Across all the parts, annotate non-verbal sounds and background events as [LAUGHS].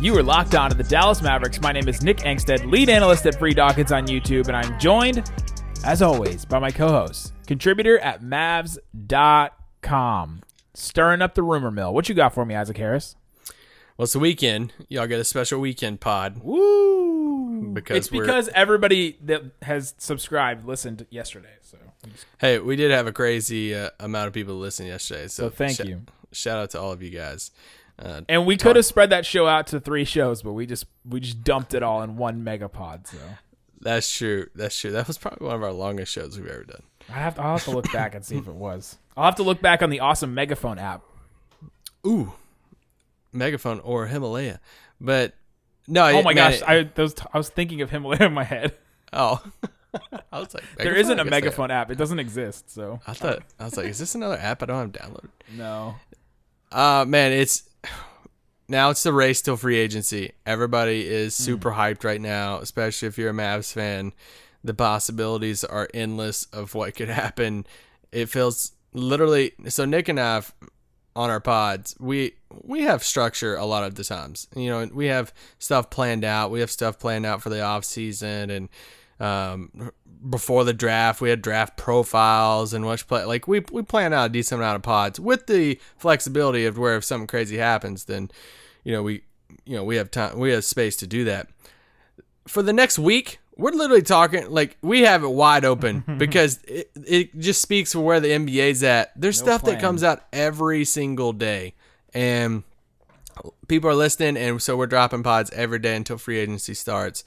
You are locked on to the Dallas Mavericks. My name is Nick Angstadt, lead analyst at Free Dawkins on YouTube, and I'm joined, as always, by my co-host, contributor at Mavs.com, stirring up the rumor mill. What you got for me, Isaac Harris? Well, it's the weekend. Y'all get a special weekend pod. Woo! Because it's because everybody that has subscribed listened yesterday. So, Hey, we did have a crazy uh, amount of people listen yesterday. So, so thank sh- you. Shout out to all of you guys. Uh, And we could have spread that show out to three shows, but we just we just dumped it all in one megapod. So that's true. That's true. That was probably one of our longest shows we've ever done. I have to, I'll have to look back and see if it was. I'll have to look back on the awesome Megaphone app. Ooh, Megaphone or Himalaya. But no. Oh my gosh, it- I those I was thinking of Himalaya in my head. oh, [LAUGHS] I was like, there isn't a Megaphone app. It doesn't exist. So I thought I was like, is this another app I don't have downloaded? no. Uh man, it's now it's the race till free agency. Everybody is super hyped right now, especially if you're a Mavs fan. The possibilities are endless of what could [LAUGHS] happen. It feels literally so Nick and I on our pods, we we have structure a lot of the times. You know, we have stuff planned out. We have stuff planned out for the off season and um, before the draft, we had draft profiles and which play. Like we we plan out a decent amount of pods with the flexibility of where if something crazy happens, then you know we you know we have time, we have space to do that. For the next week, we're literally talking like we have it wide open [LAUGHS] because it, it just speaks for where the NBA's at. There's stuff plan. that comes out every single day, and people are listening, and so we're dropping pods every day until free agency starts.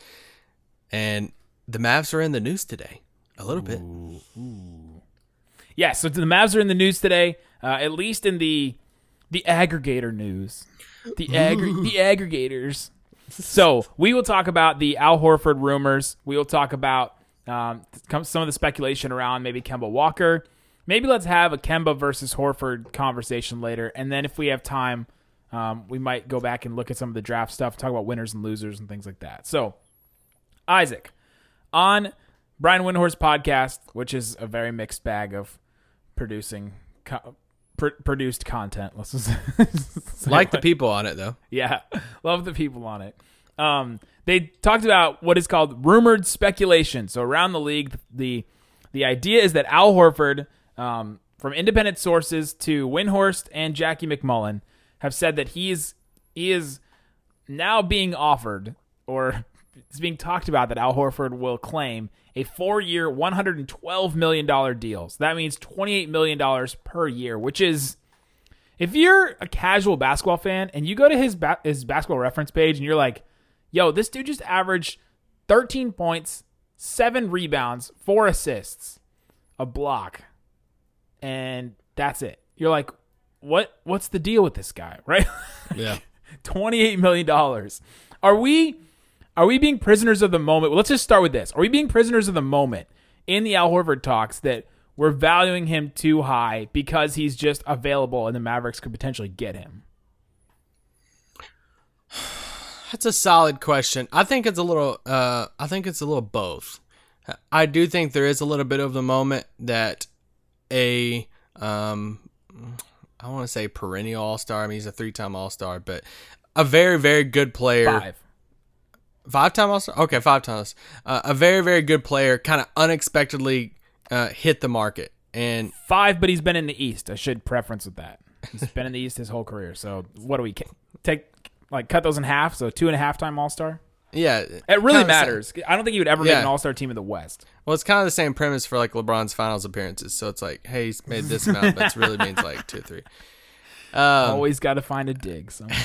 And the Mavs are in the news today, a little bit. Yeah, so the Mavs are in the news today, uh, at least in the the aggregator news. The aggr- the [LAUGHS] aggregators. So we will talk about the Al Horford rumors. We will talk about um, some of the speculation around maybe Kemba Walker. Maybe let's have a Kemba versus Horford conversation later, and then if we have time, um, we might go back and look at some of the draft stuff, talk about winners and losers and things like that. So, Isaac, on Brian Windhorst podcast, which is a very mixed bag of producing co- pr- produced content. Let's just [LAUGHS] Like the people on it though. yeah, [LAUGHS] love the people on it. Um, they talked about what is called rumored speculation. So around the league, the the idea is that Al Horford, um, from independent sources to Windhorst and Jackie MacMullan, have said that he is he is now being offered or it's being talked about that Al Horford will claim a four-year, one hundred and twelve million dollar deal. So that means twenty-eight million dollars per year, which is if you're a casual basketball fan and you go to his ba- his basketball reference page and you're like, "Yo, this dude just averaged 13 points, 7 rebounds, 4 assists, a block." And that's it. You're like, "What what's the deal with this guy?" [LAUGHS] Right? Yeah. 28 million dollars. Are we are we being prisoners of the moment? Well, let's just start with this. Are we being prisoners of the moment in the Al Horford talks that we're valuing him too high because he's just available and the Mavericks could potentially get him? [SIGHS] That's a solid question. I think it's a little uh I think it's a little both. I do think there is a little bit of the moment that a um I want to say perennial all-star. I mean he's a three-time all-star, but a very very good player. Five. Five-time all-star. Okay, five times. Uh, a very very good player kind of unexpectedly uh, hit the market. And Five, but he's been in the East. I should preference with that. He's been in the East his whole career. So what do we take? Like cut those in half. So two and a half time All Star. yeah, It really matters. I don't think he would ever make an All Star team in the West. Well, it's kind of the same premise for like LeBron's finals appearances. So it's like, hey, he's made this amount, but it really means like two three. Um, Always got to find a dig. somewhere.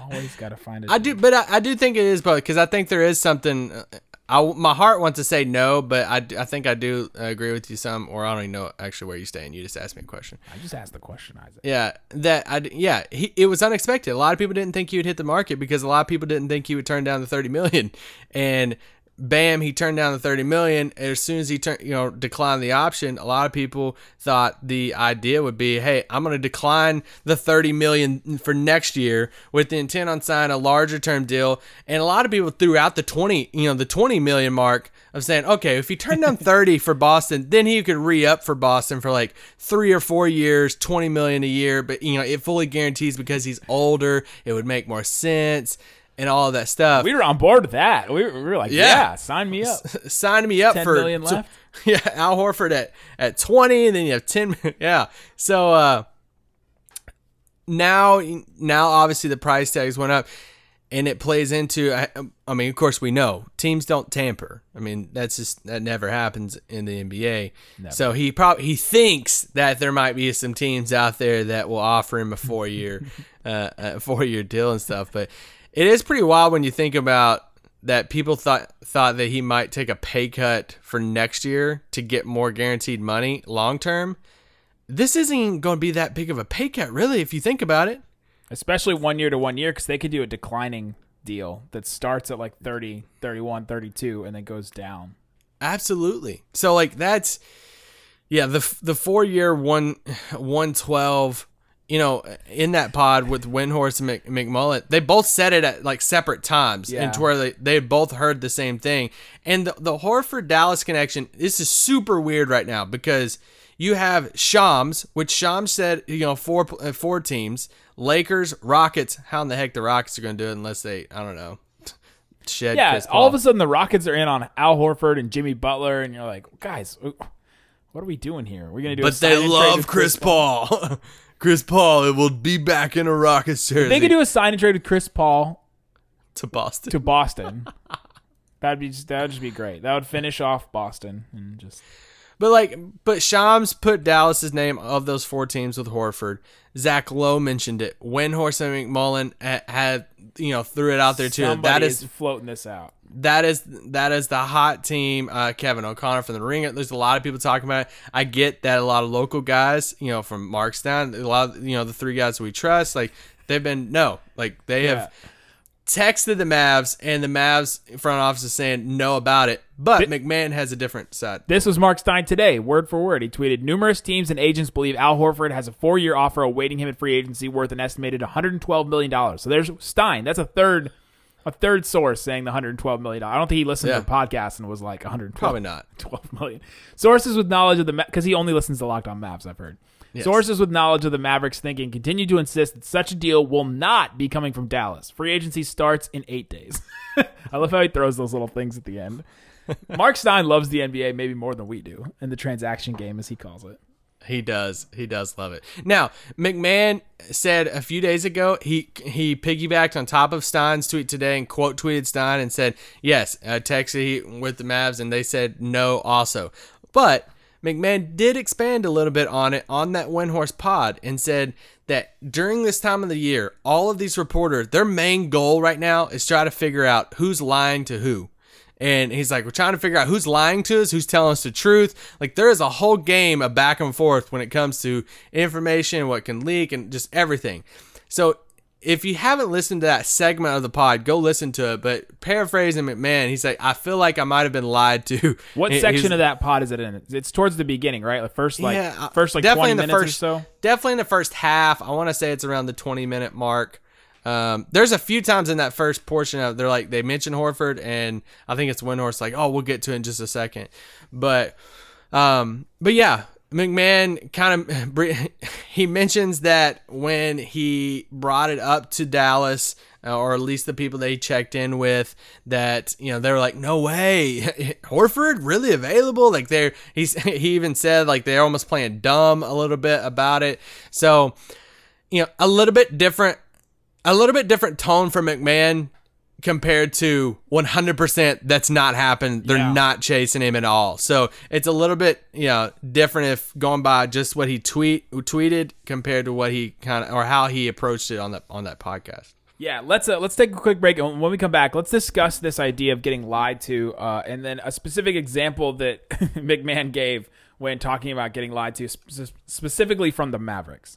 Always got to find a [LAUGHS] I dig. do, but I, I do think it is both because I think there is something. uh, I my heart wants to say no, but I, I think I do agree with you some, or I don't even know actually where you stand. You just asked me a question. I just asked the question, Isaac. Yeah, that I yeah, he, it was unexpected. A lot of people didn't think he would hit the market because a lot of people didn't think he would turn down the thirty million, and bam, he turned down the 30 million. And as soon as he turned, you know, declined the option, a lot of people thought the idea would be, hey, I'm going to decline the 30 million for next year with the intent on signing a larger term deal. And a lot of people threw out the 20, you know, the 20 million mark of saying, okay, if he turned down [LAUGHS] 30 for Boston, then he could re up for Boston for like three or four years, 20 million a year. But, you know, it fully guarantees because he's older, it would make more sense and all that stuff. We were on board with that. We were, we were like, Yeah. yeah. sign me up. [LAUGHS] Sign me up 10 for million so- left? [LAUGHS] yeah, Al Horford at at 20 and then you have 10 [LAUGHS] yeah. So uh now now obviously the price tags went up and it plays into I, I mean of course we know teams don't tamper. I mean that's just that never happens in the NBA. So he probably he thinks that there might be some teams out there that will offer him a 4 year uh a 4 year deal and stuff, but it is pretty wild when you think about that people thought thought that he might take a pay cut for next year to get more guaranteed money long term. This isn't going to be that big of a pay cut, really, if you think about it. Especially one year to one year because they could do a declining deal that starts at like 30, 31, 32 and then goes down. Absolutely. So like that's yeah the the four year one one twelve. You know, in that pod with Windhorst and Mc, MacMullan, they both said it at like separate times, Yeah. and to where they, they both heard the same thing. And the, the Horford Dallas connection, this is super weird right now because you have Shams, which Shams said, you know, four uh, four teams, Lakers, Rockets. How in the heck the Rockets are going to do it unless they, I don't know, [LAUGHS] shed. Yeah, Chris all of a sudden the Rockets are in on Al Horford and Jimmy Butler, and you're like, guys, what are we doing here? We're gonna do, But they love with Chris Paul. [LAUGHS] Chris Paul it will be back in a Rockets jersey They could do a sign and trade with Chris Paul to Boston. to Boston. [LAUGHS] That'd be just, that would just be great. That would finish off Boston and just But like, but Shams put Dallas's name of those four teams with Horford. Zach Lowe mentioned it. Windhorst and MacMullan ha- had, you know, threw it out there too. somebody that is is floating this out. That is that is the hot team. Uh, Kevin O'Connor from the Ring. There's a lot of people talking about it. I get that a lot of local guys, you know, from Markstown, a lot of you know the three guys we trust, like they've been no, like they Yeah. have texted the Mavs, and the Mavs front office is saying no about it. But Th- McMahon has a different side. This was Mark Stein today, word for word. He tweeted Numerous teams and agents believe Al Horford has a four year offer awaiting him at free agency worth an estimated $112 million. So there's Stein. That's a third a third source saying the $112 million. I don't think he listened Yeah. to the podcast and was like 112 Probably not. [LAUGHS] 12 million. Sources with knowledge of the because he only listens to Locked On Mavs. I've heard. Sources with knowledge of the Mavericks thinking continue to insist that such a deal will not be coming from Dallas. Free agency starts in eight days. [LAUGHS] I love how he throws those little things at the end. [LAUGHS] Mark Stein loves the NBA maybe more than we do, and the transaction game, as he calls it. He does. He does love it. Now, McMahon said a few days ago he he piggybacked on top of Stein's tweet today and quote tweeted Stein and said, "Yes, I texted with the Mavs and they said no also." But McMahon did expand a little bit on it on that Windhorst pod and said that during this time of the year, all of these reporters, their main goal right now is try to figure out who's lying to who. And he's like, we're trying to figure out who's lying to us, who's telling us the truth. Like there is a whole game of back and forth when it comes to information, what can leak, and just everything. So if you haven't listened to that segment of the pod, go listen to it. But paraphrasing McMahon, he's like, I feel like I might have been lied to. [LAUGHS] What section of that pod is it in? It's towards the beginning, right? The first, like Yeah, uh, first, like definitely twenty in the minutes first, or so. Definitely in the first half. I want to say it's around the 20 minute mark. Um, there's a few times in that first portion of they're like they mention Horford and I think it's Windhorst like oh we'll get to it in just a second, but um, but yeah, McMahon kind of [LAUGHS] [LAUGHS] he mentions that when he brought it up to Dallas, uh, or at least the people they checked in with, that you know they were like, "No way, [LAUGHS] Horford really available?" Like they're he's he even said like they're almost playing dumb a little bit about it. So you know a little bit different, a little bit different tone from McMahon compared to 100% that's not happened they're Yeah. not chasing him at all so it's a little bit you know different if going by just what he tweet tweeted compared to what he kind of or how he approached it on that on that podcast Yeah, let's uh, let's take a quick break, and when we come back, let's discuss this idea of getting lied to, uh, and then a specific example that [LAUGHS] McMahon gave when talking about getting lied to, sp- specifically from the Mavericks.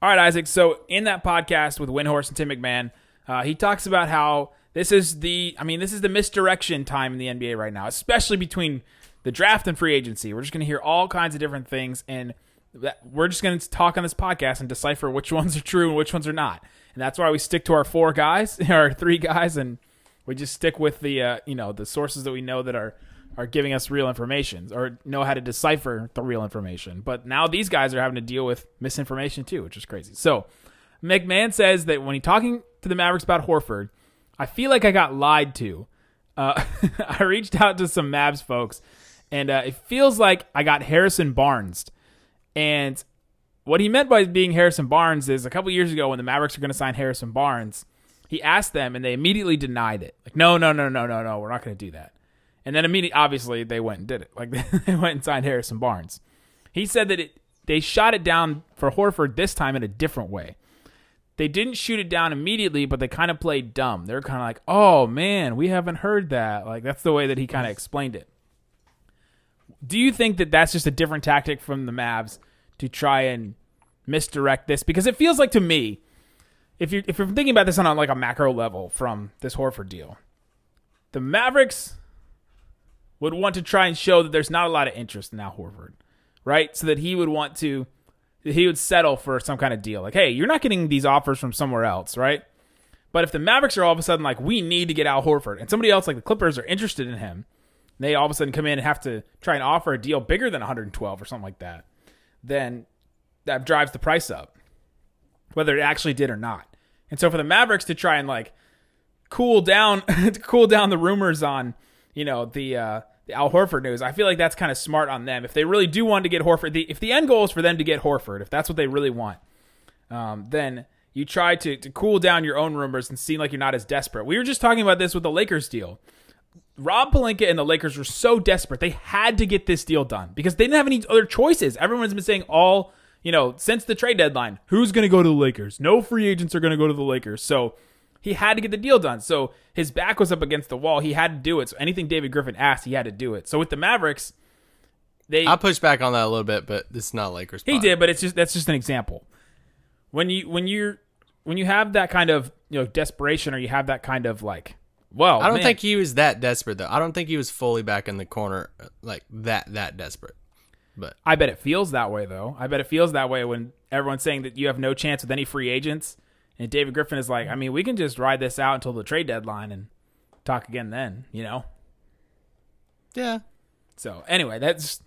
All right, Isaac. So in that podcast with Windhorst and Tim McMahon, uh, he talks about how this is the I mean, this is the misdirection time in the NBA right now, especially between the draft and free agency. We're just going to hear all kinds of different things and that, we're just going to talk on this podcast and decipher which [LAUGHS] ones are true and which ones are not. And that's why we stick to our four guys, [LAUGHS] our three guys and we just stick with the uh, you know, the sources that we know that are are giving us real information or know how to decipher the real information. But now these guys are having to deal with misinformation too, which is crazy. So, McMahon says that when he's talking to the Mavericks about Horford, I feel like I got lied to. Uh, [LAUGHS] I reached out to some Mavs folks, and uh, it feels like I got Harrison Barnes. And what he meant by being Harrison Barnes is a couple years ago when the Mavericks were going to sign Harrison Barnes, he asked them and they immediately denied it. Like, no, no, no, no, no, no, we're not going to do that. And then immediately, obviously, they went and did it. Like [LAUGHS] they went and signed Harrison Barnes. He said that it, they shot it down for Horford this time in a different way. They didn't shoot it down immediately, but they kind of played dumb. They're kind of like, "Oh man, we haven't heard that." Like that's the way that he kind of explained it. Do you think that that's just a different tactic from the Mavs to try and misdirect this? Because it feels like to me, if you if you're thinking about this on a, like a macro level from this Horford deal, the Mavericks would want to try and show that there's not a lot of interest in Al Horford, right? So that he would want to, he would settle for some kind of deal. Like, hey, you're not getting these offers from somewhere else, right? But if the Mavericks are all of a sudden like, we need to get Al Horford, and somebody else like the Clippers are interested in him, they all of a sudden come in and have to try and offer a deal bigger than 112 or something like that, then that drives the price up, whether it actually did or not. And so for the Mavericks to try and like cool down, to [LAUGHS] cool down the rumors on you know the uh, the Al Horford news. I feel like that's kind of smart on them. If they really do want to get Horford, the, if the end goal is for them to get Horford, if that's what they really want, um, then you try to to cool down your own rumors and seem like you're not as desperate. We were just talking about this with the Lakers deal. Rob Pelinka and the Lakers were so desperate they had to get this deal done because they didn't have any other choices. Everyone's been saying all you know since the trade deadline, who's going to go to the Lakers? No free agents are going to go to the Lakers. So he had to get the deal done. So his back was up against the wall. He had to do it. So anything David Griffin asked, he had to do it. So with the Mavericks, they I'll push back on that a little bit, but this is not Lakers. he did, but it's just that's just an example. When you when you're when you have that kind of you know desperation or you have that kind of like well I don't man, think he was that desperate though. I don't think he was fully back in the corner like that that desperate. But I bet it feels that way though. I bet it feels that way when everyone's saying that you have no chance with any free agents and David Griffin is like, I mean, we can just ride this out until the trade deadline and talk again then, you know? yeah, So anyway, that's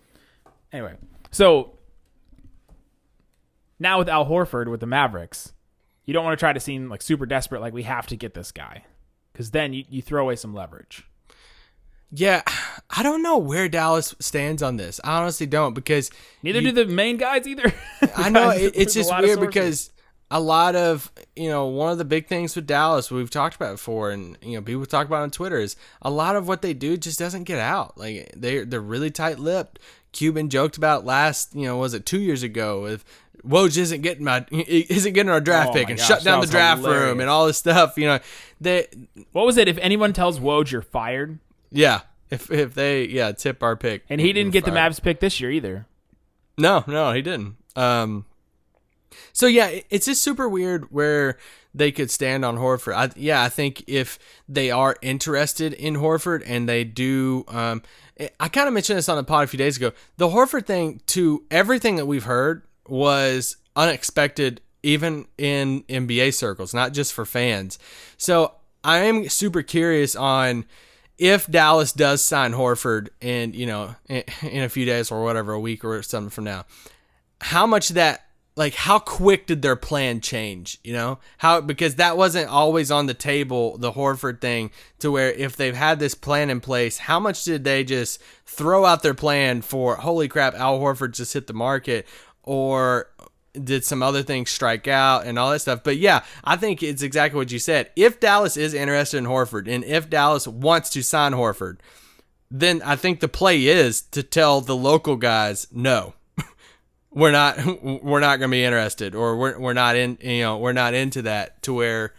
anyway. So now with Al Horford with the Mavericks, you don't want to try to seem like super desperate, like we have to get this guy, because then you, you throw away some leverage. yeah. I don't know where Dallas stands on this. I honestly don't because Neither you- do the main guys either. [LAUGHS] I know it, it's just weird because a lot of you know one of the big things with Dallas we've talked about before, and you know people talk about on Twitter is a lot of what they do just doesn't get out. Like they they're really tight lipped. Cuban joked about last you know was it two years ago with Woj isn't getting my [LAUGHS] isn't getting our draft Oh pick and gosh, shut down the draft room and all this stuff. You know they what was it? If anyone tells Woj you're fired, yeah if if they yeah tip our pick and he didn't get the Mavs pick this year either. No, no, he didn't. Um, so yeah, it's just super weird where they could stand on Horford. I, yeah, I think if they are interested in Horford and they do, um, I kind of mentioned this on the pod a few days ago. The Horford thing, to everything that we've heard, was unexpected, even in NBA circles, not just for fans. So I am super curious on if Dallas does sign Horford and you know in, [LAUGHS] in a few days or whatever a week or something from now how much that like how quick did their plan change you know how because that wasn't always on the table the Horford thing to where if they've had this plan in place how much did they just throw out their plan for holy crap Al Horford just hit the market or did some other things strike out and all that stuff. But yeah, I think it's exactly what you said. If Dallas is interested in Horford and if Dallas wants to sign Horford, then I think the play is to tell the local guys no. We're not [LAUGHS] we're not going to be interested or we're we're not in you know, we're not into that to where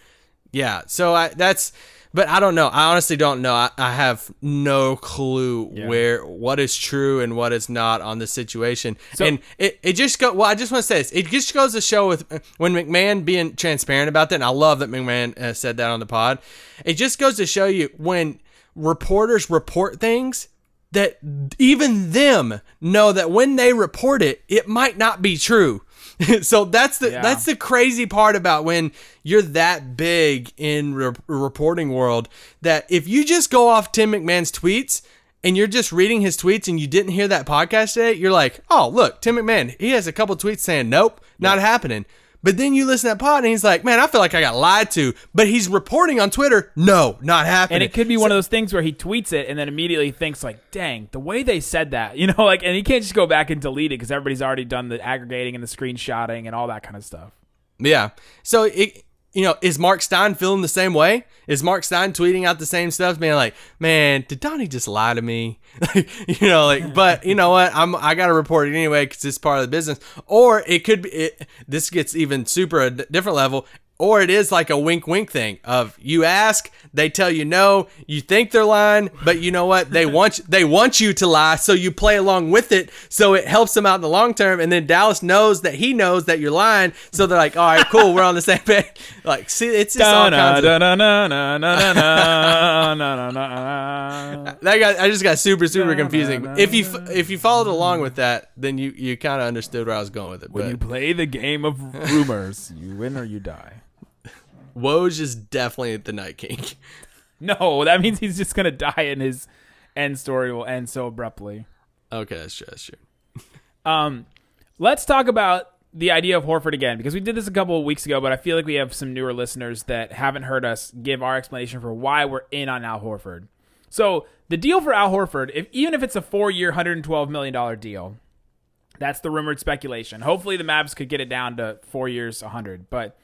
yeah. So I that's but I don't know. I honestly don't know. I, I have no clue Yeah. where what is true and what is not on this situation. So- and it, it just go. Well, I just want to say this. It just goes to show with when McMahon being transparent about that. And I love that McMahon uh, said that on the pod. It just goes to show you when reporters report things that even them know that when they report it, it might not be true. [LAUGHS] so that's the Yeah. that's the crazy part about when you're that big in re- reporting world that if you just go off Tim McMahon's tweets and you're just reading his tweets and you didn't hear that podcast today, you're like, oh look, Tim McMahon, he has a couple tweets saying nope, not happening. But then you listen to that pod and he's like, man, I feel like I got lied to. But he's reporting on Twitter, no, not happening. And it could be one of those things where he tweets it and then immediately thinks like, "Dang, the way they said that," [LAUGHS] you know, like, and he can't just go back and delete it because everybody's already done the aggregating and the screenshotting and all that kind of stuff. Yeah. So it you know, is Mark Stein feeling the same way? Is Mark Stein tweeting out the same stuff, being like, "Man, did Donnie just lie to me?" [LAUGHS] Like, you know, like, but you know what? I'm I got to report it anyway because it's part of the business. Or it could be. It, this gets even super a d- different level. Or it is like a wink, wink thing of you ask, they tell you no, you think they're lying, but you know what? They want they want you to lie, so you play along with it, so it helps them out in the long term. And then Dallas knows that he knows that you're lying, so they're like, all right, cool, we're on the same [LAUGHS] page. Like, see, it's just all kinds of. That got I just got super super confusing. If you if you followed along with that, then you you kind of understood where I was going with it. When you play the game of rumors, you win or you die. Woj is definitely the Night King. [LAUGHS] No, that means he's just gonna die and his end story will end so abruptly. Okay, that's true. That's true. Um, let's talk about the idea of Horford again because we did this a couple of weeks ago, but I feel like we have some newer listeners that haven't heard us give our explanation for why we're in on Al Horford. So the deal for Al Horford, if even if it's a four-year, hundred and twelve million dollar deal, that's the rumored speculation. Hopefully, the Mavs could get it down to four years, hundred. But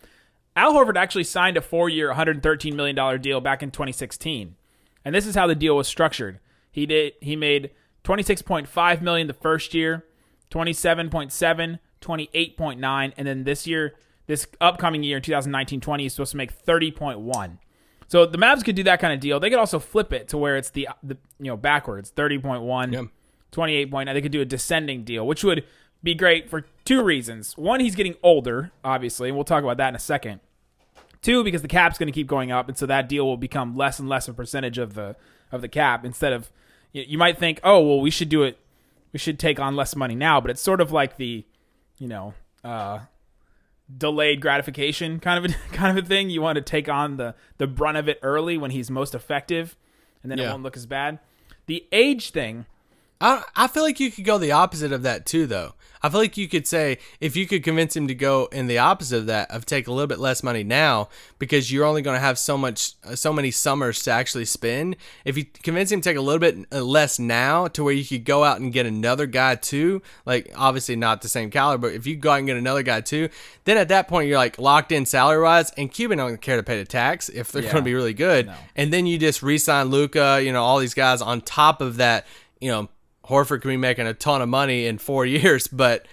Al Horford actually signed a four-year, one hundred thirteen million dollar deal back in 2016, and this is how the deal was structured. He did he made 26.5 million the first year, 27.7, 28.9, and then this year, this upcoming year in 2019-20, he's supposed to make 30.1. So the Mavs could do that kind of deal. They could also flip it to where it's the the you know backwards, 30.1, Yep. 28.9. They could do a descending deal, which would be great for two reasons. One, he's getting older, obviously, and we'll talk about that in a second. Two, because the cap's going to keep going up, and so that deal will become less and less a percentage of the of the cap. Instead of, you, you might think, oh, well, we should do it. We should take on less money now, but it's sort of like the, you know, uh, delayed gratification kind of a, [LAUGHS] kind of a thing. You want to take on the the brunt of it early when he's most effective, and then it won't look as bad. The age thing, I I feel like you could go the opposite of that too, though. I feel like you could say if you could convince him to go in the opposite of that, of take a little bit less money now because you're only going to have so much, uh, so many summers to actually spend. If you convince him to take a little bit uh, less now, to where you could go out and get another guy too, like obviously not the same caliber, but if you go out and get another guy too, then at that point you're like locked in salary wise, and Cuban don't care to pay the tax if they're Yeah. going to be really good, and then you just re-sign Luka, you know, all these guys on top of that, you know. Horford can be making a ton of money in four [LAUGHS] years, but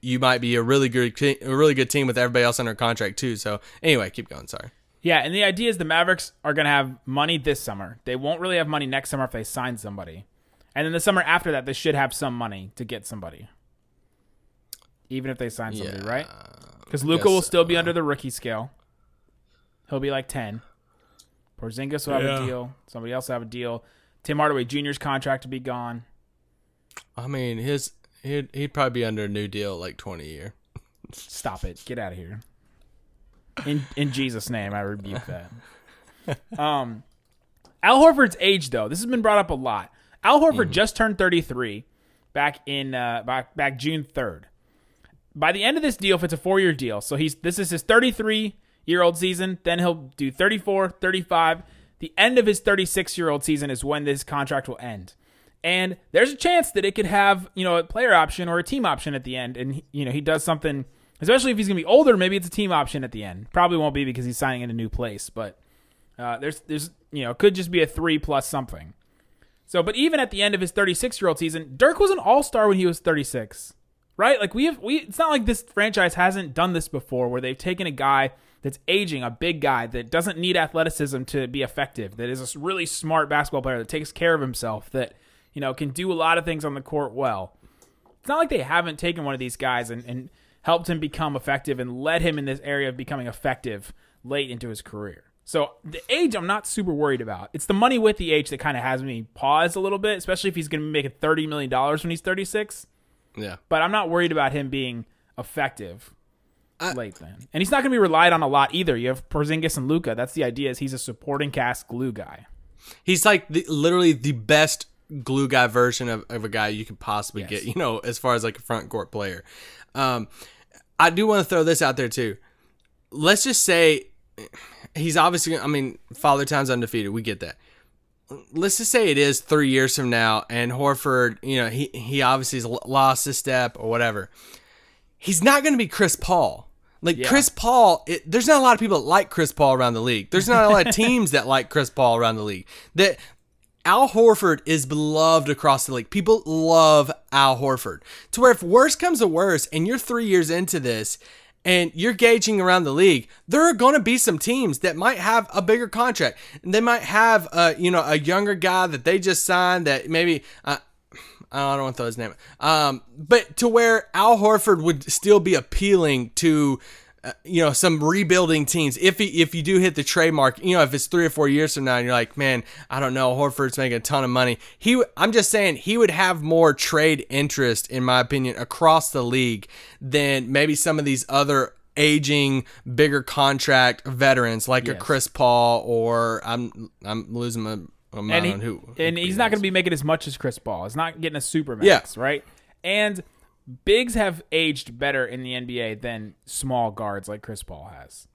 you might be a really good a really good team with everybody else under contract too. So anyway, keep going. Sorry. Yeah, and the idea is the Mavericks are going to have money this summer. They won't really have money next summer if they sign somebody. And then the summer after that, they should have some money to get somebody. Even if they sign somebody, Yeah, right? Because Luka will still be so. under the rookie scale. He'll be like 10. Porzingis will have Yeah. a deal. Somebody else will have a deal. Tim Hardaway Jr.'s contract to be gone. I mean, his he'd, he'd probably be under a new deal like twenty a year. Stop it. Get out of here. In in Jesus' name, I rebuke that. [LAUGHS] Um, Al Horford's age, though, this has been brought up a lot. Al Horford just turned 33 back in uh, back back June 3rd. By the end of this deal, if it's a four year deal, so he's this is his 33 year old season. Then he'll do 34, 35. The end of his 36 year old season is when this contract will end. And there's a chance that it could have, you know, a player option or a team option at the end. And, you know, he does something, especially if he's going to be older, maybe it's a team option at the end. Probably won't be because he's signing in a new place. But uh, there's, there's, you know, it could just be a three plus something. So, but even at the end of his 36 year old season, Dirk was an all star when he was 36, right? Like we have, we, it's not like this franchise hasn't done this before where they've taken a guy that's aging, a big guy that doesn't need athleticism to be effective, that is a really smart basketball player that takes care of himself, that you know can do a lot of things on the court well. It's not like they haven't taken one of these guys and, and helped him become effective and led him in this area of becoming effective late into his career. So the age I'm not super worried about. It's the money with the age that kind of has me pause a little bit, especially if he's going to be making thirty million dollars when he's 36. Yeah. But I'm not worried about him being effective late then, and he's not going to be relied on a lot either. You have Porzingis and Luka. That's the idea. Is he's a supporting cast glue guy. He's like the, literally the best glue guy version of, of a guy you could possibly Yes. get, you know, as far as like a front court player. Um, I do want to throw this out there too. Let's just say he's obviously, I mean, Father Time's undefeated. We get that. Let's just say it is three years from now, and Horford, you know, he he obviously has lost his step or whatever. He's not going to be Chris Paul. Like Yeah. Chris Paul, it, there's not a lot of people that like Chris Paul around the league. There's not a lot of [LAUGHS] teams that like Chris Paul around the league. That Al Horford is beloved across the league. People love Al Horford. To where if worse comes to worse, and you're three years into this, and you're gauging around the league, there are going to be some teams that might have a bigger contract. And They might have, a you know, a younger guy that they just signed that maybe. Uh, I don't want to throw his name. Um, but to where Al Horford would still be appealing to, uh, you know, some rebuilding teams. If he, if you do hit the trademark, you know, if it's three or four years from now, and you're like, man, I don't know, Horford's making a ton of money. He, I'm just saying, he would have more trade interest, in my opinion, across the league than maybe some of these other aging, bigger contract veterans like a Chris Paul or I'm, I'm losing my. my mind and he, on who, and who he's he not going to be making as much as Chris Paul. He's not getting a super Yeah. right? And bigs have aged better in the NBA than small guards like Chris Paul has.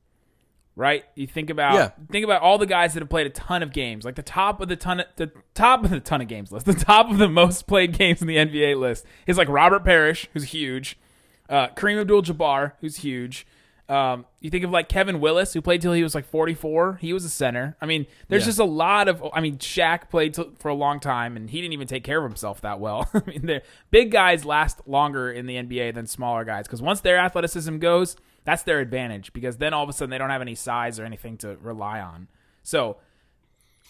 Right? You think about Yeah. think about all the guys that have played a ton of games, like the top of the ton of, the top of the ton of games list, the top of the most played games in the NBA list is like Robert Parish, who's huge, uh, Kareem Abdul-Jabbar, who's huge. Um, you think of like Kevin Willis, who played till he was like 44. He was a center. I mean, there's Yeah. just a lot of. I mean, Shaq played till, for a long time, and he didn't even take care of himself that well. [LAUGHS] I mean, the big guys last longer in the NBA than smaller guys because once their athleticism goes, that's their advantage. Because then all of a sudden they don't have any size or anything to rely on. So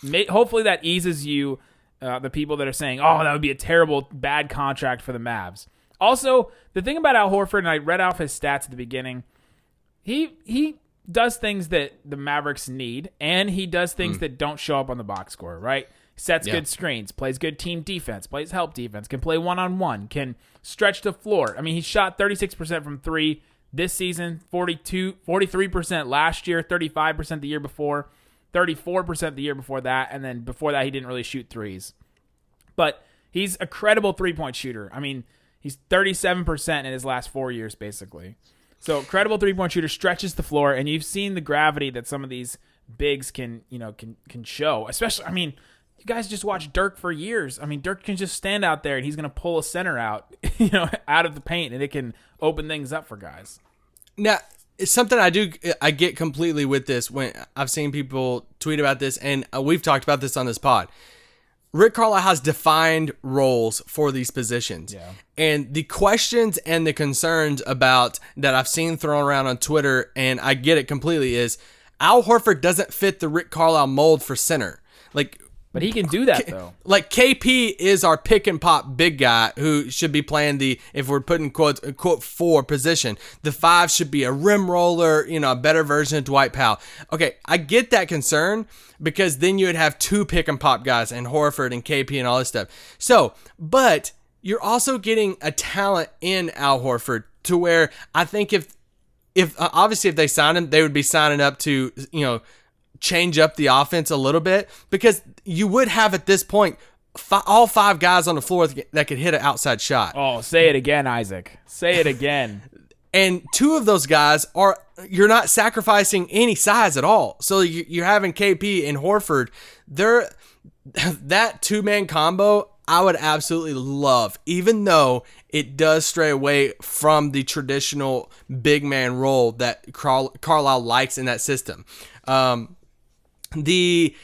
may, hopefully that eases you, uh, the people that are saying, "Oh, that would be a terrible, bad contract for the Mavs." Also, the thing about Al Horford, and I read off his stats at the beginning, he he does things that the Mavericks need, and he does things hmm. that don't show up on the box score. Right? Sets Yeah. good screens, plays good team defense, plays help defense, can play one on one, can stretch the floor. I mean, he shot 36% from three this season, 42, 43% last year, 35% the year before, 34% the year before that, and then before that, he didn't really shoot threes but he's a credible three point shooter. I mean, he's 37% in his last four years, basically. So, credible three point shooter stretches the floor, and you've seen the gravity that some of these bigs can, you know, can can show. Especially, I mean, you guys just watch Dirk for years. I mean, Dirk can just stand out there and he's going to pull a center out, [LAUGHS] you know, out of the paint, and it can open things up for guys. Now, it's something I do I get completely with this when I've seen people tweet about this, and uh, we've talked about this on this pod. Rick Carlisle has defined roles for these positions. Yeah. And the questions and the concerns about that I've seen thrown around on Twitter, and I get it completely, is Al Horford doesn't fit the Rick Carlisle mold for center. Like But he can do that, though. like KP is our pick and pop big guy who should be playing the if we're putting quote quote four position. The five should be a rim roller, you know, a better version of Dwight Powell. Okay, I get that concern because then you would have two pick and pop guys and Horford and KP and all this stuff. So, but you're also getting a talent in Al Horford to where I think if if uh, obviously if they sign him, they would be signing up to you know change up the offense a little bit because you would have at this point fi- all five guys on the floor that could hit an outside shot, Oh, say it again, Isaac. Say it again. [LAUGHS] and two of those guys are you're not sacrificing any size at all. So you- you're having KP and Horford. They're [LAUGHS] that two man combo. I would absolutely love, even though it does stray away from the traditional big man role that Carl- Carlisle likes in that system. Um, the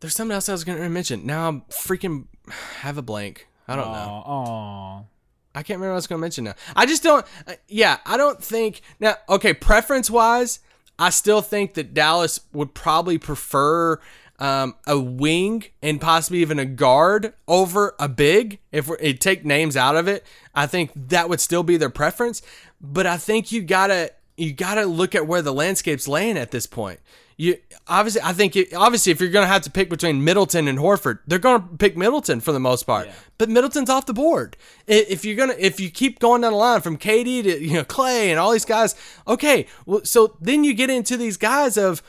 there's something else I was to mention. Now I'm freaking [SIGHS] have a blank. I don't know. Oh, I can't remember what I was to mention now. I just don't. Uh, yeah, I don't think now. Okay, preference wise, I still think that Dallas would probably prefer um, a wing and possibly even a guard over a big. If we take names out of it, I think that would still be their preference. But I think you gotta you gotta look at where the landscape's laying at this point. You obviously, I think it, obviously, if you're gonna have to pick between Middleton and Horford, they're gonna pick Middleton for the most part. But Middleton's off the board. If you're gonna, if you keep going down the line from KD to you know Clay and all these guys, okay, well, so then you get into these guys of,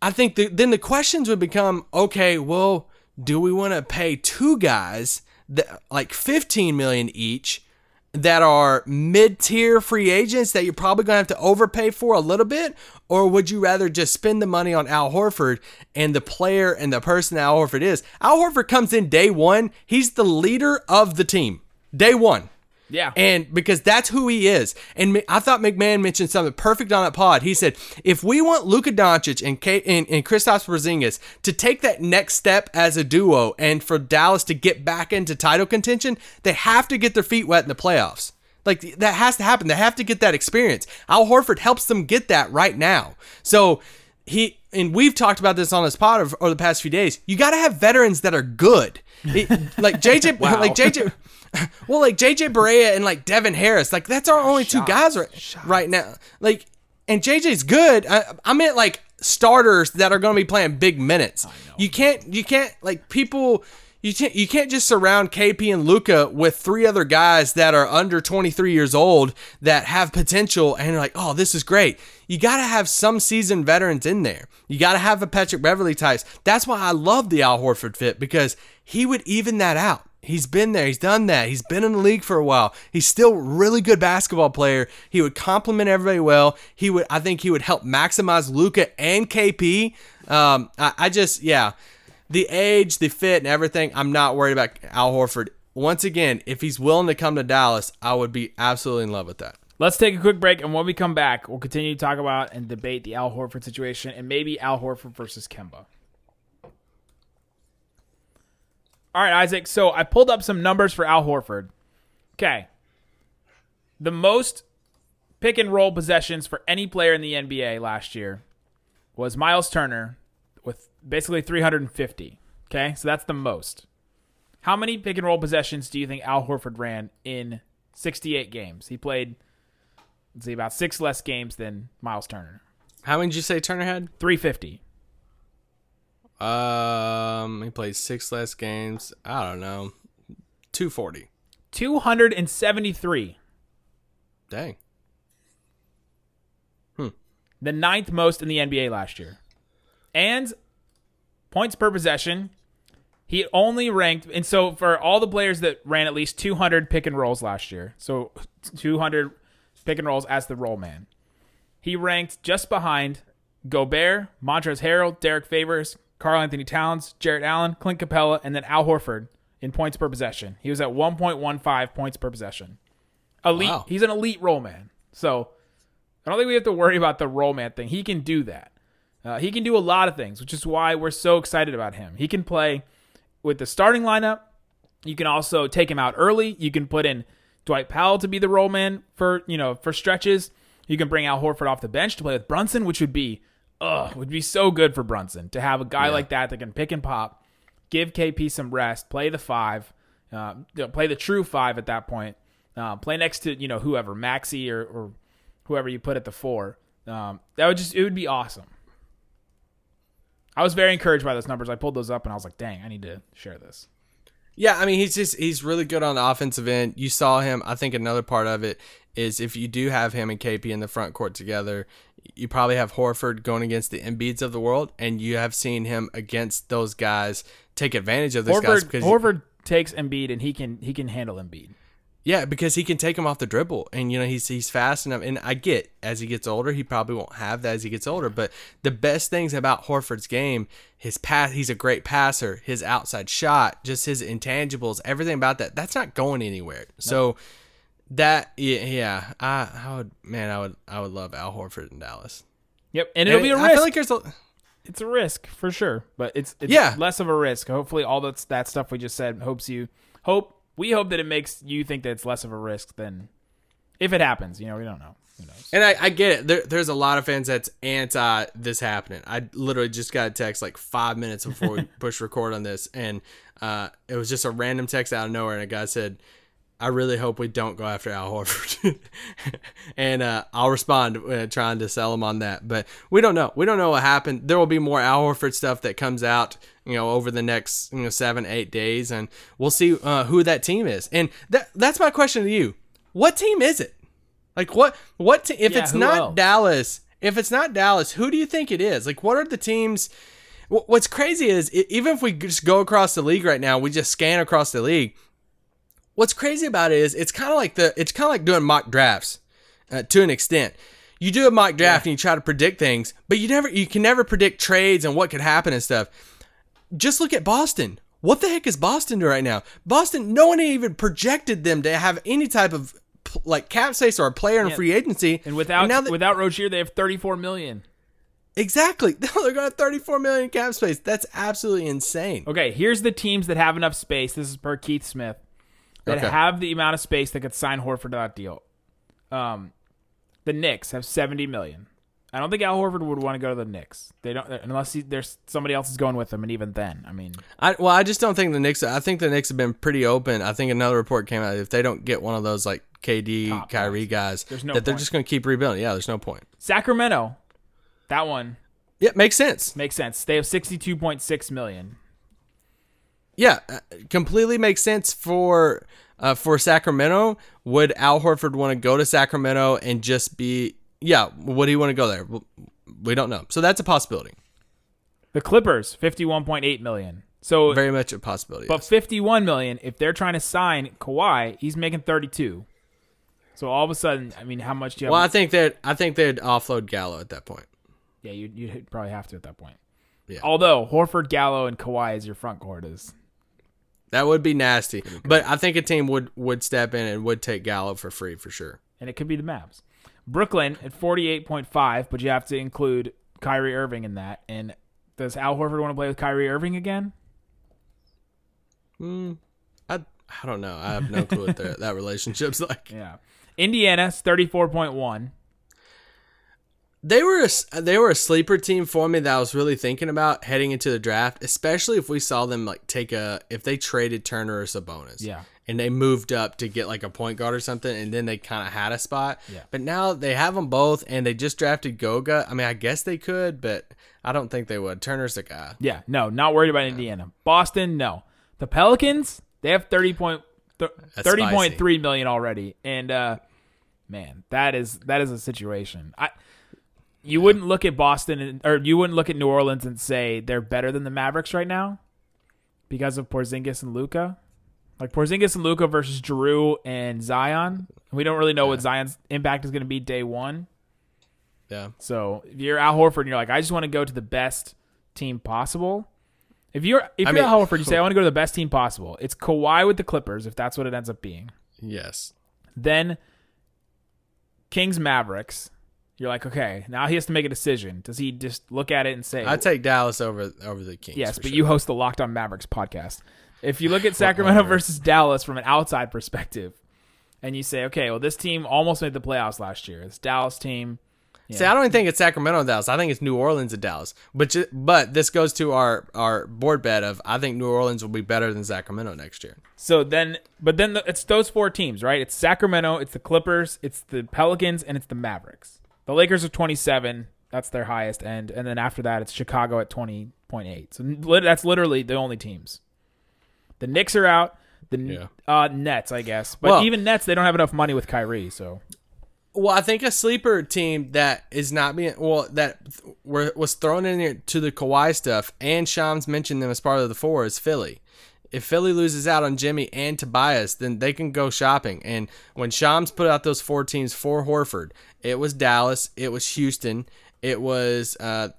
I think the, then the questions would become, okay, well, do we want to pay two guys that like 15 million each? That are mid-tier free agents that you're probably going to have to overpay for a little bit? Or would you rather just spend the money on Al Horford and the player and the person Al Horford is? Al Horford comes in day 1 he's the leader of the team. Day 1 Yeah. and because that's who he is. And I thought McMahon mentioned something perfect on that pod. He said, if we want Luka Doncic and, K- and, and Kristaps Porzingis to take that next step as a duo and for Dallas to get back into title contention, they have to get their feet wet in the playoffs. Like that has to happen. They have to get that experience. Al Horford helps them get that right now. So he and we've talked about this on this pod over, over the past few days. You got to have veterans that are good. It- like [LAUGHS] JJ, like JJ, [LAUGHS] well, like JJ Barea and like Devin Harris, like that's our only two guys right, right now. Like, and JJ's good. I, I meant like starters that are going to be playing big minutes. You can't, you can't like people. You can't, you can't just surround KP and Luka with three other guys that are under 23 years old that have potential and you're like, oh, this is great. You got to have some seasoned veterans in there. You got to have a Patrick Beverley types. That's why I love the Al Horford fit because he would even that out. He's been there. He's done that. He's been in the league for a while. He's still really good basketball player. He would complement everybody well. He would, I think, he would help maximize Luka and KP. Um, I, I just, yeah, the age, the fit, and everything. I'm not worried about Al Horford. Once again, if he's willing to come to Dallas, I would be absolutely in love with that. Let's take a quick break, and when we come back, we'll continue to talk about and debate the Al Horford situation and maybe Al Horford versus Kemba. All right, Isaac. So I pulled up some numbers for Al Horford. Okay. The most pick and roll possessions for any player in the NBA last year was Miles Turner with basically 350. Okay, so that's the most. How many pick and roll possessions do you think Al Horford ran in 68 games? He played, let's see, about six less games than Miles Turner. How many did you say Turner had? 350. Um, he played six less games. I don't know, two forty. 273. Dang. Hmm. The ninth most in the NBA last year. And points per possession, he only ranked. And so for all the players that ran at least 200 pick and rolls last year, so [LAUGHS] 200 pick and rolls as the roll man, he ranked just behind Gobert, Montrezl Harrell, Derrick Favors, Karl-Anthony Towns, Jarrett Allen, Clint Capela, and then Al Horford in points per possession. He was at 1.15 points per possession. Elite. Wow. He's an elite roll man. So I don't think we have to worry about the roll man thing. He can do that. Uh, he can do a lot of things, which is why we're so excited about him. He can play with the starting lineup. You can also take him out early. You can put in Dwight Powell to be the roll man for you know for stretches. You can bring Al Horford off the bench to play with Brunson, which would be ugh, would be so good for Brunson to have a guy like that that can pick and pop, give KP some rest, play the five, uh, play the true five at that point, uh, play next to you know whoever Maxi or, or whoever you put at the four. Um, that would just it would be awesome. I was very encouraged by those numbers. I pulled those up and I was like, dang, I need to share this. Yeah, I mean he's just he's really good on the offensive end. You saw him. I think another part of it is if you do have him and KP in the front court together, you probably have Horford going against the Embiids of the world, and you have seen him against those guys take advantage of those guys because Horford takes Embiid and he can he can handle Embiid. Yeah, because he can take him off the dribble, and you know he's he's fast enough. And I get as he gets older, he probably won't have that as he gets older. But the best things about Horford's game, his pass, he's a great passer. His outside shot, just his intangibles, everything about that, that's not going anywhere. So that yeah, yeah, I, I would man, I would I would love Al Horford in Dallas. Yep, and it'll be a I risk. feel like there's a, it's a risk for sure, but it's, it's Yeah. less of a risk. Hopefully, all that's that stuff we just said hopes you hope we hope that it makes you think that it's less of a risk than if it happens. You know, we don't know. Who knows? And I, I get it. There, there's a lot of fans that's anti this happening. I literally just got a text like five minutes before we [LAUGHS] push record on this, and uh, it was just a random text out of nowhere, and a guy said, "I really hope we don't go after Al Horford," [LAUGHS] and uh, I'll respond uh, trying to sell him on that. But we don't know. We don't know what happened. There will be more Al Horford stuff that comes out, you know, over the next you know seven eight days, and we'll see uh, who that team is. And that that's my question to you. What team is it? Like what? What? Te- if Yeah, it's not else? Dallas, if it's not Dallas, who do you think it is? Like, what are the teams? What's crazy is even if we just go across the league right now, we just scan across the league. What's crazy about it is it's kind of like the it's kind of like doing mock drafts uh, to an extent. You do a mock draft and you try to predict things, but you never you can never predict trades and what could happen and stuff. Just look at Boston. What the heck is Boston doing right now? Boston, no one even projected them to have any type of like cap space or a player in Yeah. free agency. And without now that- without Rozier, they have 34 million. Exactly. [LAUGHS] They're going to have 34 million cap space. That's absolutely insane. Okay, here's the teams that have enough space. This is per Keith Smith that Okay. have the amount of space that could sign Horford to that deal. Um, the Knicks have 70 million. I don't think Al Horford would want to go to the Knicks. They don't unless he, there's somebody else is going with him, and even then, I mean, I, well, I just don't think the Knicks. I think the Knicks have been pretty open. I think another report came out if they don't get one of those like KD, Top Kyrie guys, There's no that they're just going to keep rebuilding. Yeah, there's no point. Sacramento, that one Yeah, makes sense. makes sense. They have 62.6 million. Yeah, uh, completely makes sense for uh, for Sacramento. Would Al Horford want to go to Sacramento and just be? Yeah, would he want to go there? We don't know. So that's a possibility. The Clippers, 51.8 million. So, Very much a possibility. but yes. 51 million. If they're trying to sign Kawhi, he's making 32. So all of a sudden, I mean, how much do you have? well, I think that I think they'd offload Gallo at that point. Yeah, you'd, you'd probably have to at that point. Yeah. Although Horford, Gallo, and Kawhi as your front court is That would be nasty. But I think a team would would step in and would take Gallo for free for sure. and it could be the Mavs. Brooklyn at 48.5, but you have to include Kyrie Irving in that. And does Al Horford want to play with Kyrie Irving again? Hmm, I I don't know. I have no clue what [LAUGHS] that relationship's like. Yeah. Indiana's 34.1. They were a, they were a sleeper team for me that I was really thinking about heading into the draft, especially if we saw them like take a if they traded Turner or Sabonis. Yeah. And they moved up to get like a point guard or something, and then they kind of had a spot. Yeah. But now they have them both, and they just drafted Goga. I mean, I guess they could, but I don't think they would. Turner's the guy. Yeah, no, not worried about Indiana. Boston, no. The Pelicans, they have 30 point, th- 30.3 million already. And uh man, that is that is a situation. I you wouldn't look at Boston and, or you wouldn't look at New Orleans and say they're better than the Mavericks right now because of Porzingis and Luka. Like Porzingis and Luka versus Drew and Zion. We don't really know what Zion's impact is going to be day 1. Yeah. So if you're Al Horford and you're like, I just want to go to the best team possible. If you're if I you're mean- Al Horford, you say I [LAUGHS] want to go to the best team possible. It's Kawhi with the Clippers, if that's what it ends up being. Yes. Then Kings Mavericks. You're like, okay, now he has to make a decision. Does he just look at it and say, I'd take Dallas over over the Kings. yes? But sure. you host the Locked On Mavericks podcast. If you look at Sacramento versus Dallas from an outside perspective, and you say, okay, well, this team almost made the playoffs last year. This Dallas team, See, I don't even think it's Sacramento and Dallas. I think it's New Orleans and Dallas. But ju- but this goes to our our board bet of I think New Orleans will be better than Sacramento next year. So then, but then the, it's those four teams, right? It's Sacramento, it's the Clippers, it's the Pelicans, and it's the Mavericks. The Lakers are 27. That's their highest end. And then after that, it's Chicago at 20.8. So lit- that's literally the only teams. The Knicks are out. The Yeah. uh, Nets, I guess. But Well- even Nets, they don't have enough money with Kyrie. So Well, I think a sleeper team that is not being well that were, was thrown in here to the Kawhi stuff, and Shams mentioned them as part of the four is Philly. If Philly loses out on Jimmy and Tobias, then they can go shopping. And when Shams put out those four teams for Horford, it was Dallas, it was Houston, it was uh,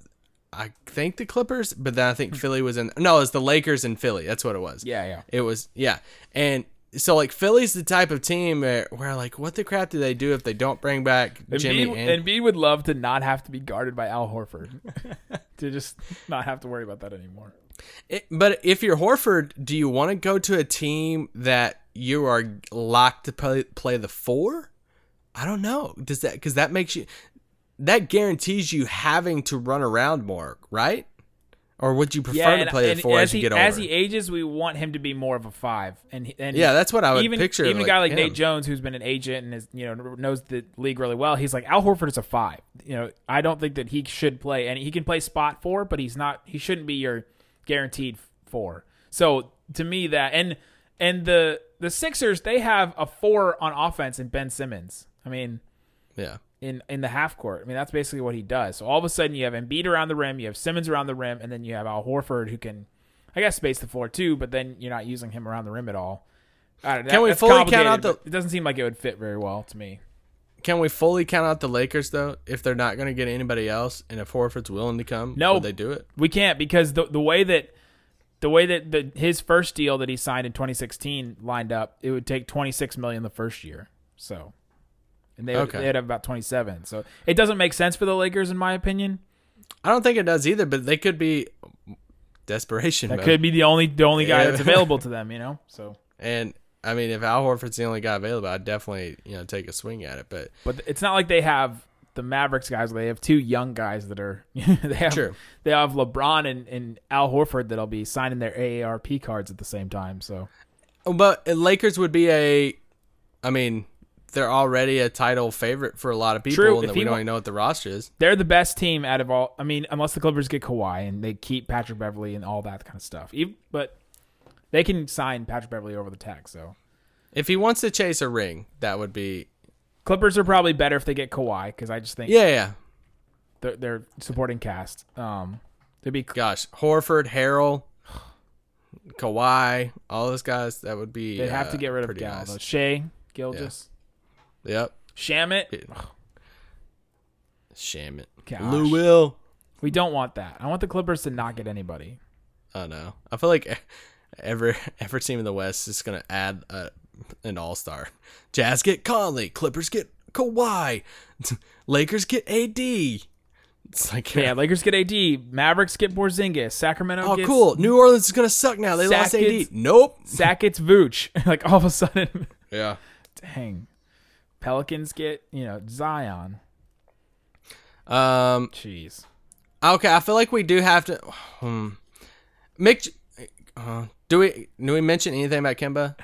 I think the Clippers, but then I think Philly was in. No, it was the Lakers and Philly. That's what it was. Yeah, yeah. It was yeah, and so like Philly's the type of team where, where like what the crap do they do if they don't bring back Jimmy Embiid, and Embiid would love to not have to be guarded by Al Horford. [LAUGHS] to just not have to worry about that anymore. It- but if you're Horford, do you want to go to a team that you are locked to play, play the four, I don't know. Does that because that makes you that guarantees you having to run around more, right? Or would you prefer to and- play and the four as, he, you get older? As he ages, we want him to be more of a five. And, and Yeah, that's what I would even, picture, Even like, a guy like him. Nate Jones, who's been an agent and is you know knows the league really well, he's like Al Horford is a five. You know, I don't think that he should play, and he can play spot four, but he's not. He shouldn't be your guaranteed four. So to me, that and and the the Sixers they have a four on offense in Ben Simmons. I mean, yeah. in in the half court. I mean, that's basically what he does. So all of a sudden, you have Embiid around the rim, you have Simmons around the rim, and then you have Al Horford who can, I guess, space the floor too. But then you're not using him around the rim at all. I don't know. Can we that's fully count out the- It doesn't seem like it would fit very well to me. Can we fully count out the Lakers though? If they're not going to get anybody else, and if Horford's willing to come, No. would they do it? We can't because the the way that the way that the his first deal that he signed in 2016 lined up, it would take 26 million the first year. So, and they would, Okay. they'd have about 27. So it doesn't make sense for the Lakers, in my opinion. I don't think it does either, but they could be desperation. That mode. could be the only the only guy Yeah. that's available to them. You know, so. And I mean, if Al Horford's the only guy available, I'd definitely you know take a swing at it. But But it's not like they have the Mavericks guys. They have two young guys that are. [LAUGHS] they have True. they have LeBron and, and Al Horford that'll be signing their AARP cards at the same time. So but Lakers would be a, I mean, they're already a title favorite for a lot of people, True, and if we don't even know what the roster is. they're the best team out of all. I mean, unless the Clippers get Kawhi and they keep Patrick Beverley and all that kind of stuff. Even, but they can sign Patrick Beverley over the tag. So If he wants to chase a ring, that would be Clippers are probably better if they get Kawhi because I just think yeah, yeah. they're, they're supporting cast. Um, they'd be Gosh, Horford, Harrell, Kawhi, all those guys. That would be. they'd have to uh, get rid of pretty Gal. nice. though. Shea, Gilgis, Yep. Shamit. Sham it. Gosh. Lou Will. We don't want that. I want the Clippers to not get anybody. I know. I feel like every [LAUGHS] every team in the West is gonna add a, an All Star. Jazz get Conley. Clippers get Kawhi. [LAUGHS] Lakers get AD. It's like Yeah, [LAUGHS] Lakers get AD. Mavericks get Porzingis. Sacramento oh gets cool. New Orleans is gonna suck now. They lost AD. Nope. Sack gets Vooch. like all of a sudden, Yeah. dang. Pelicans get you know Zion. Um. Jeez. Okay. I feel like we do have to. [SIGHS] Hmm. Mick. Uh, do we do we mention anything about Kemba?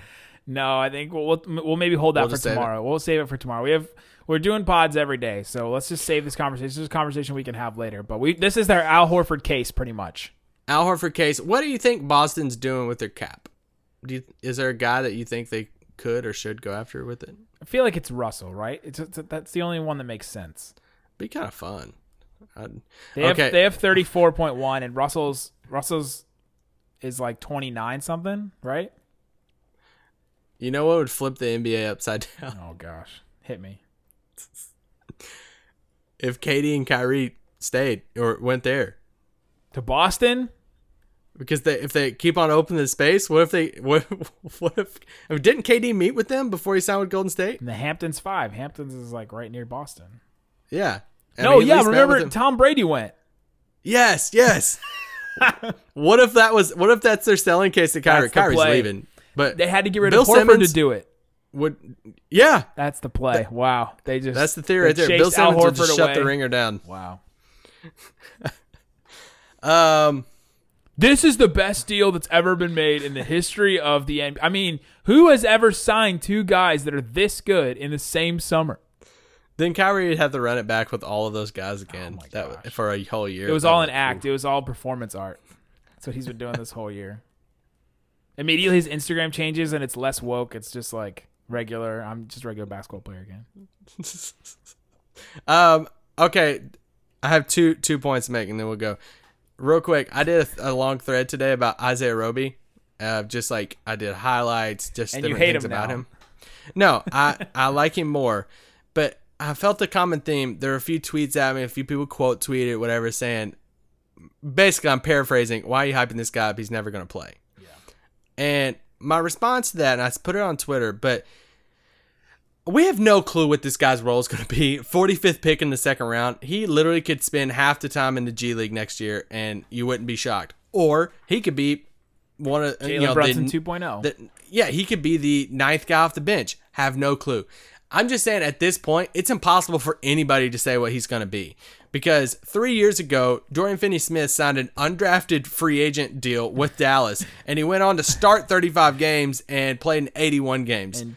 No, I think we'll we'll, we'll maybe hold that We'll for just save it. tomorrow. We'll save it for tomorrow. We have we're doing pods every day, so let's just save this conversation. This is a conversation we can have later. But we this is their Al Horford case, pretty much. Al Horford case. What do you think Boston's doing with their cap? Do you, is there a guy that you think they could or should go after with it? I feel like it's Russell, right? It's, it's that's the only one that makes sense. Be kind of fun. I'd, They have they have thirty four point one, and Russell's Russell's is like twenty nine something, right? you know what would flip the NBA upside down? [LAUGHS] Oh gosh, hit me. If KD and Kyrie stayed or went there. To Boston, Because they, if they keep on opening the space, what if they [LAUGHS] what what if I mean, didn't KD meet with them before he signed with Golden State? and the Hamptons five. Hamptons is like right near Boston. Yeah. I no, mean, yeah, remember. Tom Brady went. Yes, yes. [LAUGHS] [LAUGHS] what if that was? What if that's their selling case to Kyrie? That's Kyrie's leaving, but They had to get rid Bill of Horford Simmons to do it. would. Yeah, That's the play. wow, they just that's the theory right there. Bill Al Simmons would just Horford shut the ringer down. Wow, [LAUGHS] Um, this is the best deal that's ever been made in the history of the NBA. I mean, who has ever signed two guys that are this good in the same summer? Then Kyrie would have to run it back with all of those guys again. Oh that for a whole year. It was all an act. It was all performance art. That's what he's been doing this whole year. Immediately, his Instagram changes and it's less woke. It's just like regular. I'm just a regular basketball player again. [LAUGHS] Um. Okay, I have two two points to make, and then we'll go real quick. I did a, a long thread today about Isaiah Roby. Uh, just like I did highlights, just And you different hate things him about now. him. No, I I like him more, I felt a common theme. There were a few tweets at me, a few people quote tweeted, whatever, saying basically I'm paraphrasing. Why are you hyping this guy up? He's never gonna play. Yeah. And my response to that, and I put it on Twitter, but we have no clue what this guy's role is going to be. 45th pick in the second round. He literally could spend half the time in the G League next year, and you wouldn't be shocked. Or he could be one of Jalen you know, Brunson the, 2.0. the- yeah, he could be the ninth guy off the bench. Have no clue. I'm just saying at this point, it's impossible for anybody to say what he's going to be. Because three years ago, Dorian Finney Smith signed an undrafted free agent deal with Dallas, and he went on to start 35 games and played in 81 games. And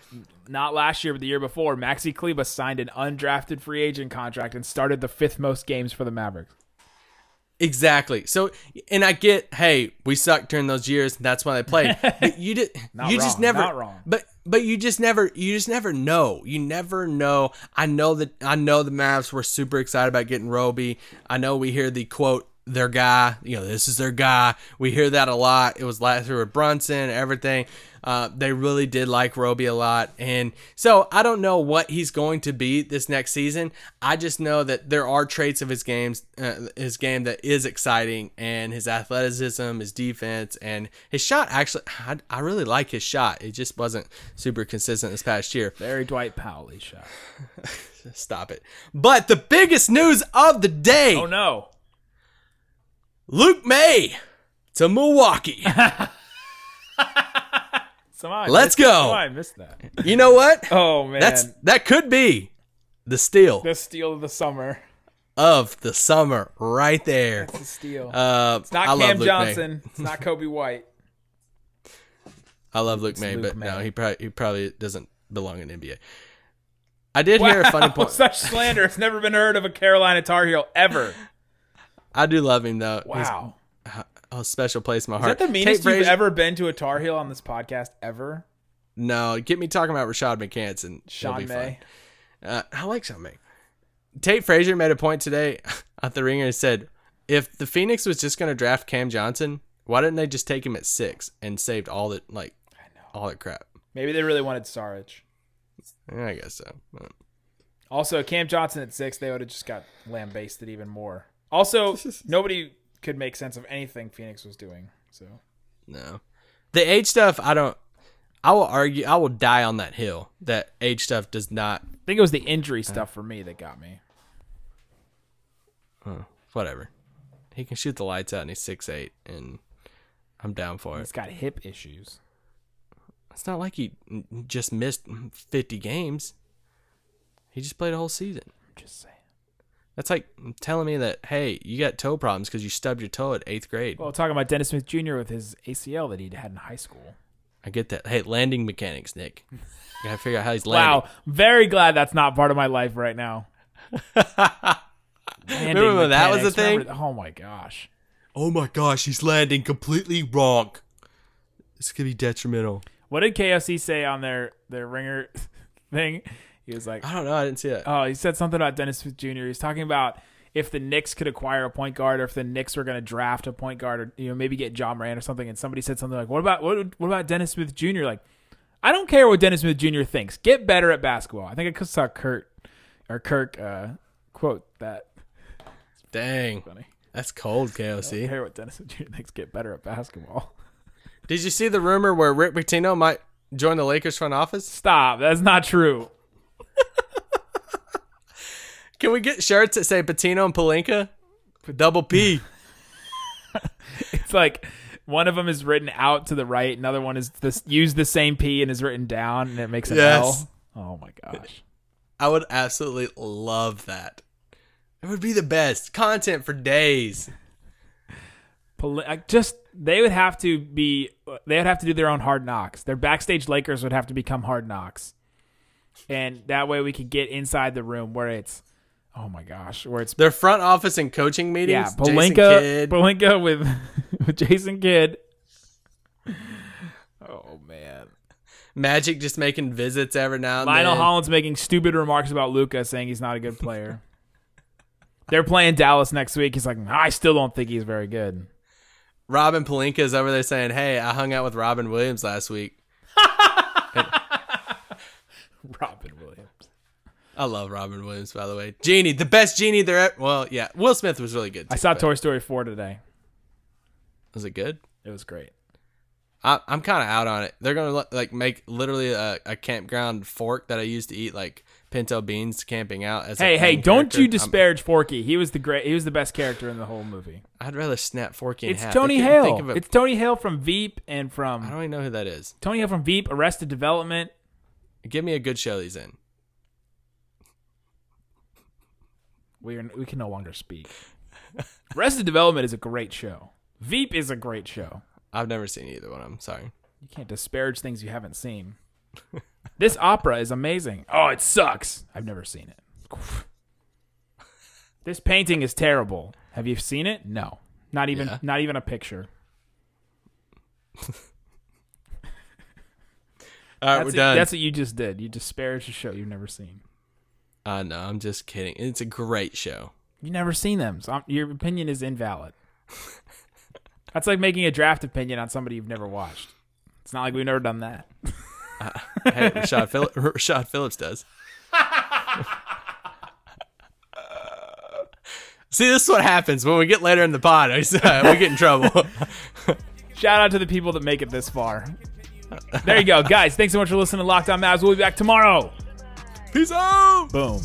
not last year, but the year before, Maxi Kleber signed an undrafted free agent contract and started the fifth most games for the Mavericks. Exactly. So, and I get, hey, we sucked during those years. That's why they played. [LAUGHS] But you did, you just never, not wrong. but but you just never, you just never know. You never know. I know that I know the Mavs were super excited about getting Roby. I know we hear the quote their guy. You know, this is their guy. We hear that a lot. It was last year with Brunson, everything. Uh, they really did like Roby a lot, and so I don't know what he's going to be this next season. I just know that there are traits of his games, uh, his game that is exciting, and his athleticism, his defense, and his shot. Actually, I, I really like his shot. It just wasn't super consistent this past year. Very Dwight Powell shot. [LAUGHS] Stop it. But the biggest news of the day: Oh no. Luke Maye to Milwaukee. [LAUGHS] Somehow Let's go. somehow I missed that. you know what? [LAUGHS] Oh man. That's that could be the steal the steal of the summer. of the summer right there. That's the steal. Uh, it's not I Cam May. Johnson. It's not [LAUGHS] Coby White. I love Luke Maye, Luke but May. no, he probably he probably doesn't belong in NBA. I did hear a funny point. Such slander. It's never been heard of a Carolina Tar Heel ever. I do love him though. He's Wow. a special place in my heart. Is that the meanest you've Frazier- ever been to a Tar Heel on this podcast ever? No, get me talking about Rashad McCants and Sean be May. Fun. Uh, I like Sean May. Tate Frazier made a point today [LAUGHS] at the ringer and said, if the Phoenix was just going to draft Cam Johnson, why didn't they just take him at six and saved all that like all that crap? Maybe they really wanted Saric. Yeah, I guess so. Also, Cam Johnson at six, they would have just got lambasted even more. Also, [LAUGHS] nobody could make sense of anything Phoenix was doing. So No, the age stuff. I don't. I will argue. I will die on that hill. That age stuff does not. I think it was the injury uh. stuff for me that got me. Whatever. He can shoot the lights out, and he's six eight, and I'm down for it. He's got hip issues. It's not like he just missed 50 games. He just played a whole season. Just saying. That's like telling me that, hey, you got toe problems because you stubbed your toe at eighth grade. Well, talking about Dennis Smith Jr. with his ACL that he'd had in high school. I get that. Hey, landing mechanics, Nick. [LAUGHS] You gotta figure out how he's landing. Wow, very glad that's not part of my life right now. [LAUGHS] Landing Remember when that was a thing? remember- oh my gosh. Oh my gosh, he's landing completely wrong. This could be detrimental. What did KFC say on their their ringer [LAUGHS] thing? He was like, I don't know. I didn't see that. oh, he said something about Dennis Smith Jr. He's talking about if the Knicks could acquire a point guard, or if the Knicks were going to draft a point guard, or you know maybe get Ja Morant or something. And somebody said something like, "What about what? What about Dennis Smith Jr.?" Like, I don't care what Dennis Smith Jr. thinks. Get better at basketball. I think I could saw Kurt or Kirk uh, quote that. Dang. Funny. That's cold, KOC. I don't care what Dennis Smith Jr. thinks. Get better at basketball. Did you see the rumor where Rick Pitino might join the Lakers front office? Stop. That's not true. Can we get shirts that say Pitino and Pelinka? Double P. [LAUGHS] It's like one of them is written out to the right, another one is this use the same P and is written down, and it makes an Yes. L. Oh my gosh. I would absolutely love that. It would be the best content for days. Poli- just they would have to be they would have to do their own hard knocks. Their backstage Lakers would have to become hard knocks, and that way we could get inside the room where it's oh my gosh, where it's Their front office and coaching meetings. yeah Jason Pelinka Pelinka with [LAUGHS] with Jason Kidd. Oh man. Magic just making visits every now and then. Lionel then. Hollins making stupid remarks about Luka, saying he's not a good player. They're playing Dallas next week. He's like, I still don't think he's very good. Robin Pelinka is over there saying, "Hey, I hung out with Robin Williams last week. [LAUGHS] Robin Williams. I love Robin Williams, by the way. Genie, the best genie there. Ever- well, yeah, Will Smith was really good. I saw but- Toy Story 4 today. Was it good? It was great. I, I'm kind of out on it. They're gonna like make literally a, a campground fork that I used to eat like pinto beans camping out. As a Hey, hey, don't character. you I'm- disparage Forky. He was the great he was the best character in the whole movie. I'd rather snap Forky in It's half. Tony Hale. It's Tony Hale from Veep and from. I don't even know who that is. Tony Hale from Veep, Arrested Development. Give me a good show he's in. We are, we can no longer speak. [LAUGHS] Arrested Development is a great show. Veep is a great show. I've never seen either one. I'm sorry. You can't disparage things you haven't seen. [LAUGHS] this opera is amazing. Oh, it sucks. I've never seen it. [LAUGHS] This painting is terrible. Have you seen it? No. Not even Yeah. not even a picture. All right, That's, we're done. that's what you just did. You disparaged a show you've never seen. Uh, no, I'm just kidding. It's a great show. You've never seen them. So I'm- your opinion is invalid. That's like making a draft opinion on somebody you've never watched. It's not like we've never done that. Hey, Rashad, Phillips, [LAUGHS] Rashad Phillips does. See, this is what happens when we get later in the pod. I [LAUGHS] uh, we get in trouble. Shout out to the people that make it this far. There you go, guys. Thanks so much for listening to Locked On Mavs. We'll be back tomorrow. Peace out. Boom.